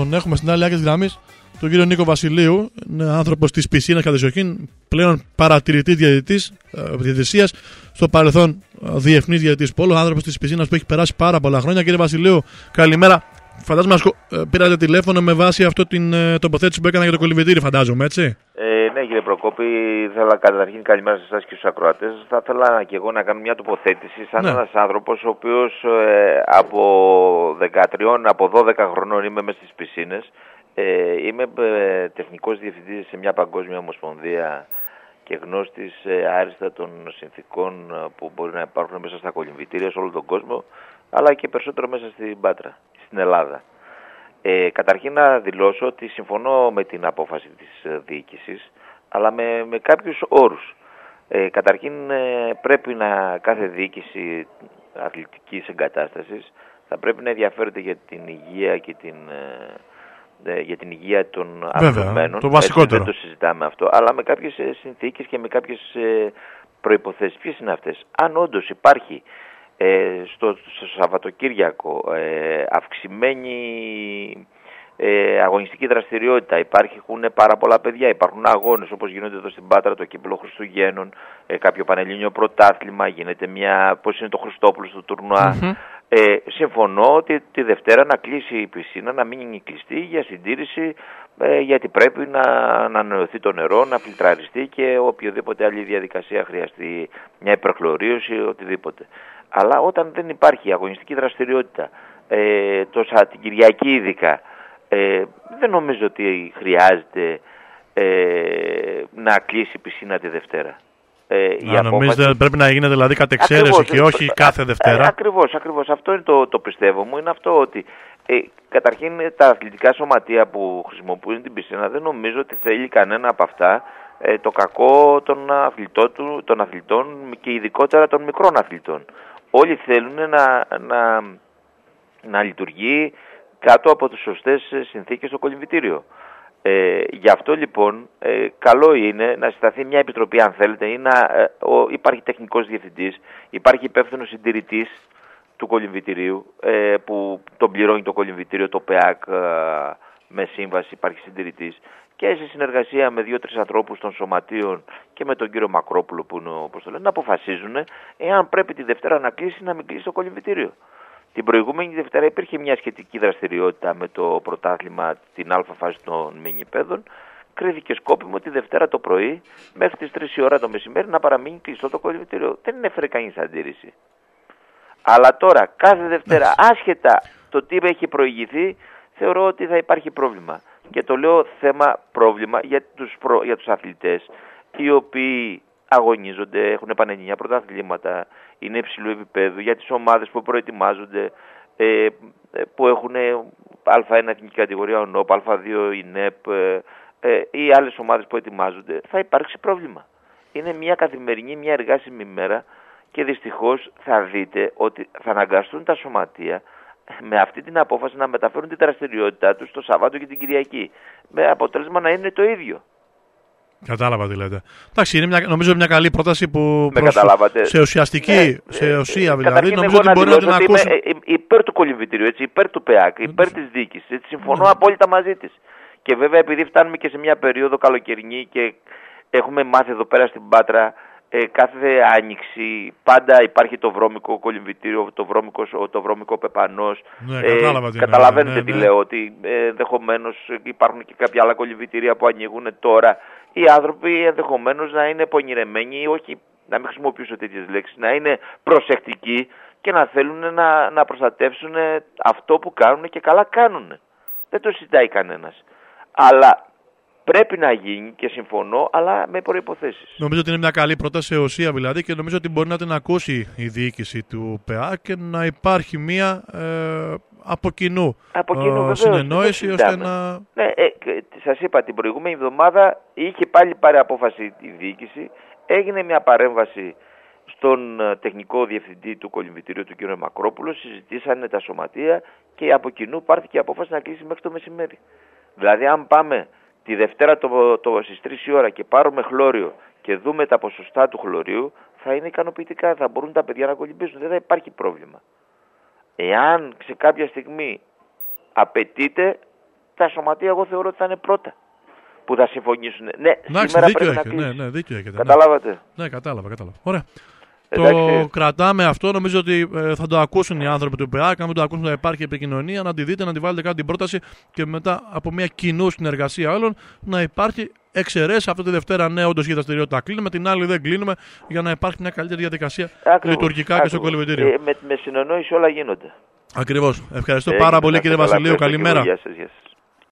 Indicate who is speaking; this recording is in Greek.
Speaker 1: Λοιπόν, έχουμε στην άλλη άκρη της γραμμής τον κύριο Νίκο Βασιλείου, είναι άνθρωπος της πισίνας κατεσοχήν, πλέον παρατηρητής διαιτητής ε, διαιτησίας, στο παρελθόν ε, διεθνής διαιτητής πόλο, άνθρωπος της πισίνας που έχει περάσει πάρα πολλά χρόνια. Κύριε Βασιλείου, καλημέρα. Φαντάζομαι ε, πήρατε τηλέφωνο με βάση αυτό την τοποθέτηση που έκανα για το κολυμπητήρι, φαντάζομαι, έτσι.
Speaker 2: Ε, ναι, κύριε Προκόπη, ήθελα καταρχήν καλημέρα σε εσάς και στους ακροατές. Θα ήθελα και εγώ να κάνω μια τοποθέτηση σαν ναι. ένας άνθρωπος ο οποίος ε, από 13, από 12 χρονών είμαι μέσα στις πισίνες. Ε, είμαι ε, τεχνικός διευθυντής σε μια παγκόσμια ομοσπονδία και γνώστης ε, άριστα των συνθήκων ε, που μπορεί να υπάρχουν μέσα στα κολυμβητήρια σε όλο τον κόσμο, αλλά και περισσότερο μέσα στην Πάτρα, στην Ελλάδα. Ε, καταρχήν να δηλώσω ότι συμφωνώ με την απόφαση της ε, διοίκησης, αλλά με, με κάποιους όρους. Ε, καταρχήν πρέπει να κάθε διοίκηση αθλητικής εγκατάστασης θα πρέπει να ενδιαφέρεται για την υγεία και την ε, για την υγεία των
Speaker 1: ανθρώπων. Το βασικότερο.
Speaker 2: δεν το συζητάμε αυτό, αλλά με κάποιες ε, συνθήκες και με κάποιες ε, προϋποθέσεις. Ποιες είναι αυτές; Αν όντως υπάρχει στο, στο Σαββατοκύριακο αυξημένη αγωνιστική δραστηριότητα. Υπάρχουν πάρα πολλά παιδιά, υπάρχουν αγώνες όπως γίνονται εδώ στην Πάτρα το κύπλο Χριστουγέννων, κάποιο πανελλήνιο πρωτάθλημα, γίνεται μια, πώς είναι το Χριστόπουλο στο τουρνουα ε, συμφωνώ ότι τη Δευτέρα να κλείσει η πισίνα, να μην είναι κλειστή για συντήρηση, ε, γιατί πρέπει να, να ανανεωθεί το νερό, να φιλτραριστεί και οποιοδήποτε άλλη διαδικασία χρειαστεί μια υπερχλωρίωση, οτιδήποτε. Αλλά όταν δεν υπάρχει αγωνιστική δραστηριότητα, ε, τόσα την Κυριακή ειδικά, ε, δεν νομίζω ότι χρειάζεται ε, να κλείσει η πισίνα τη Δευτέρα.
Speaker 1: Ε, να νομίζετε πρέπει να γίνεται δηλαδή κατ' εξαίρεση και όχι κάθε Δευτέρα.
Speaker 2: Ε, ακριβώς, ακριβώς. Αυτό είναι το, το πιστεύω μου. Είναι αυτό ότι ε, καταρχήν τα αθλητικά σωματεία που χρησιμοποιούν την πισίνα δεν νομίζω ότι θέλει κανένα από αυτά ε, το κακό των αθλητών, των αθλητών και ειδικότερα των μικρών αθλητών. Όλοι θέλουν να, να, να λειτουργεί κάτω από τις σωστές συνθήκες στο κολυμβητήριο. Ε, γι' αυτό λοιπόν ε, καλό είναι να συσταθεί μια επιτροπή αν θέλετε ή να ε, ο, υπάρχει τεχνικός διευθυντής, υπάρχει υπεύθυνος συντηρητής του κολυμβητηρίου ε, που τον πληρώνει το κολυμβητήριο, το ΠΕΑΚ με σύμβαση υπάρχει συντηρητής και σε συνεργασία με δύο-τρεις ανθρώπους των σωματείων και με τον κύριο Μακρόπουλο που είναι όπως το λένε, να αποφασίζουν εάν πρέπει τη Δευτέρα να κλείσει να μην κλείσει το κολυμβητήριο. Την προηγούμενη Δευτέρα υπήρχε μια σχετική δραστηριότητα με το πρωτάθλημα την Α φάση των μηνυπέδων. Κρίθηκε σκόπιμο τη Δευτέρα το πρωί μέχρι τις 3 η ώρα το μεσημέρι να παραμείνει κλειστό το κολυμπητήριο. Δεν έφερε κανείς αντίρρηση. Αλλά τώρα κάθε Δευτέρα, άσχετα το τι έχει προηγηθεί, θεωρώ ότι θα υπάρχει πρόβλημα. Και το λέω θέμα πρόβλημα για τους, προ... για τους αθλητές οι οποίοι αγωνίζονται, έχουν πανελληνιά πρωταθλήματα, είναι υψηλού επίπεδου, για τις ομάδες που προετοιμάζονται, ε, ε που έχουν Α1 εθνική κατηγορία ΟΝΟΠ, Α2 η ΝΕΠ ε, ε, ή άλλες ομάδες που ετοιμάζονται, θα υπάρξει πρόβλημα. Είναι μια καθημερινή, μια εργάσιμη μέρα και δυστυχώς θα δείτε ότι θα αναγκαστούν τα σωματεία με αυτή την απόφαση να μεταφέρουν την δραστηριότητά τους το Σαββάτο και την Κυριακή. Με αποτέλεσμα να είναι το ίδιο.
Speaker 1: Κατάλαβα τι λέτε. Εντάξει, είναι μια, νομίζω μια καλή πρόταση που
Speaker 2: προς,
Speaker 1: σε ουσιαστική, ναι, σε ε, ουσία δηλαδή, νομίζω ότι μπορεί να την ακούσουν. Είμαι
Speaker 2: υπέρ του κολυμβητήριου, έτσι, υπέρ του ΠΕΑΚ, υπέρ της διοίκηση. Συμφωνώ mm. απόλυτα μαζί της. Και βέβαια επειδή φτάνουμε και σε μια περίοδο καλοκαιρινή και έχουμε μάθει εδώ πέρα στην Πάτρα ε, κάθε άνοιξη πάντα υπάρχει το βρώμικο κολυμβητήριο, το βρώμικος, το βρώμικο πεπανός.
Speaker 1: Ναι, ε,
Speaker 2: καταλαβαίνετε
Speaker 1: ναι,
Speaker 2: τι ναι. λέω, ότι ε, ενδεχομένως υπάρχουν και κάποια άλλα κολυμβητήρια που ανοίγουν τώρα. Οι άνθρωποι ενδεχομένως να είναι πονηρεμένοι, όχι να μην χρησιμοποιήσω τέτοιες λέξεις, να είναι προσεκτικοί και να θέλουν να, να προστατεύσουν αυτό που κάνουν και καλά κάνουν. Δεν το συζητάει κανένας. Αλλά πρέπει να γίνει και συμφωνώ, αλλά με προποθέσει.
Speaker 1: Νομίζω ότι είναι μια καλή πρόταση ουσία δηλαδή και νομίζω ότι μπορεί να την ακούσει η διοίκηση του ΠΕΑ και να υπάρχει μια ε, από κοινού,
Speaker 2: από κοινού
Speaker 1: ε, συνεννόηση ώστε να.
Speaker 2: Ναι, ε, σας είπα την προηγούμενη εβδομάδα είχε πάλι πάρει απόφαση η διοίκηση, έγινε μια παρέμβαση στον ε, τεχνικό διευθυντή του κολυμβητηρίου του κ. Μακρόπουλο, συζητήσανε τα σωματεία και από κοινού πάρθηκε η απόφαση να κλείσει μέχρι το μεσημέρι. Δηλαδή, αν πάμε τη Δευτέρα το, το, στις 3 η ώρα και πάρουμε χλώριο και δούμε τα ποσοστά του χλωρίου, θα είναι ικανοποιητικά, θα μπορούν τα παιδιά να κολυμπήσουν, δεν θα υπάρχει πρόβλημα. Εάν σε κάποια στιγμή απαιτείται, τα σωματεία εγώ θεωρώ ότι θα είναι πρώτα που θα συμφωνήσουν. Ναι,
Speaker 1: Εντάξει,
Speaker 2: σήμερα
Speaker 1: δίκιο
Speaker 2: πρέπει να
Speaker 1: έχετε.
Speaker 2: κλείσει.
Speaker 1: Ναι, ναι, δίκιο έχετε. ναι.
Speaker 2: Καταλάβατε;
Speaker 1: Ναι, κατάλαβα, κατάλαβα. Ωραία.
Speaker 2: Εντάξει.
Speaker 1: Το κρατάμε αυτό. Νομίζω ότι ε, θα το ακούσουν οι άνθρωποι του ΠΕΑΚ. Αν δεν το ακούσουν, θα υπάρχει επικοινωνία. Να τη δείτε, να τη βάλετε κάτω την πρόταση και μετά από μια κοινού συνεργασία όλων να υπάρχει εξαιρέσεις. Αυτή τη Δευτέρα, ναι, όντως για τα δραστηριότητα κλείνουμε. Την άλλη δεν κλείνουμε για να υπάρχει μια καλύτερη διαδικασία
Speaker 2: Ακριβώς,
Speaker 1: λειτουργικά και στο
Speaker 2: ακριβώς.
Speaker 1: κολυμπητήριο.
Speaker 2: Ε, με, με συνεννόηση όλα γίνονται.
Speaker 1: Ακριβώς. Ευχαριστώ
Speaker 2: Έγινε,
Speaker 1: πάρα πολύ,
Speaker 2: να
Speaker 1: κύριε
Speaker 2: είστε καλά.
Speaker 1: Βασιλείου.
Speaker 2: Ευχαριστώ και
Speaker 1: Καλημέρα.
Speaker 2: εγώ. Γεια σας, γεια σας.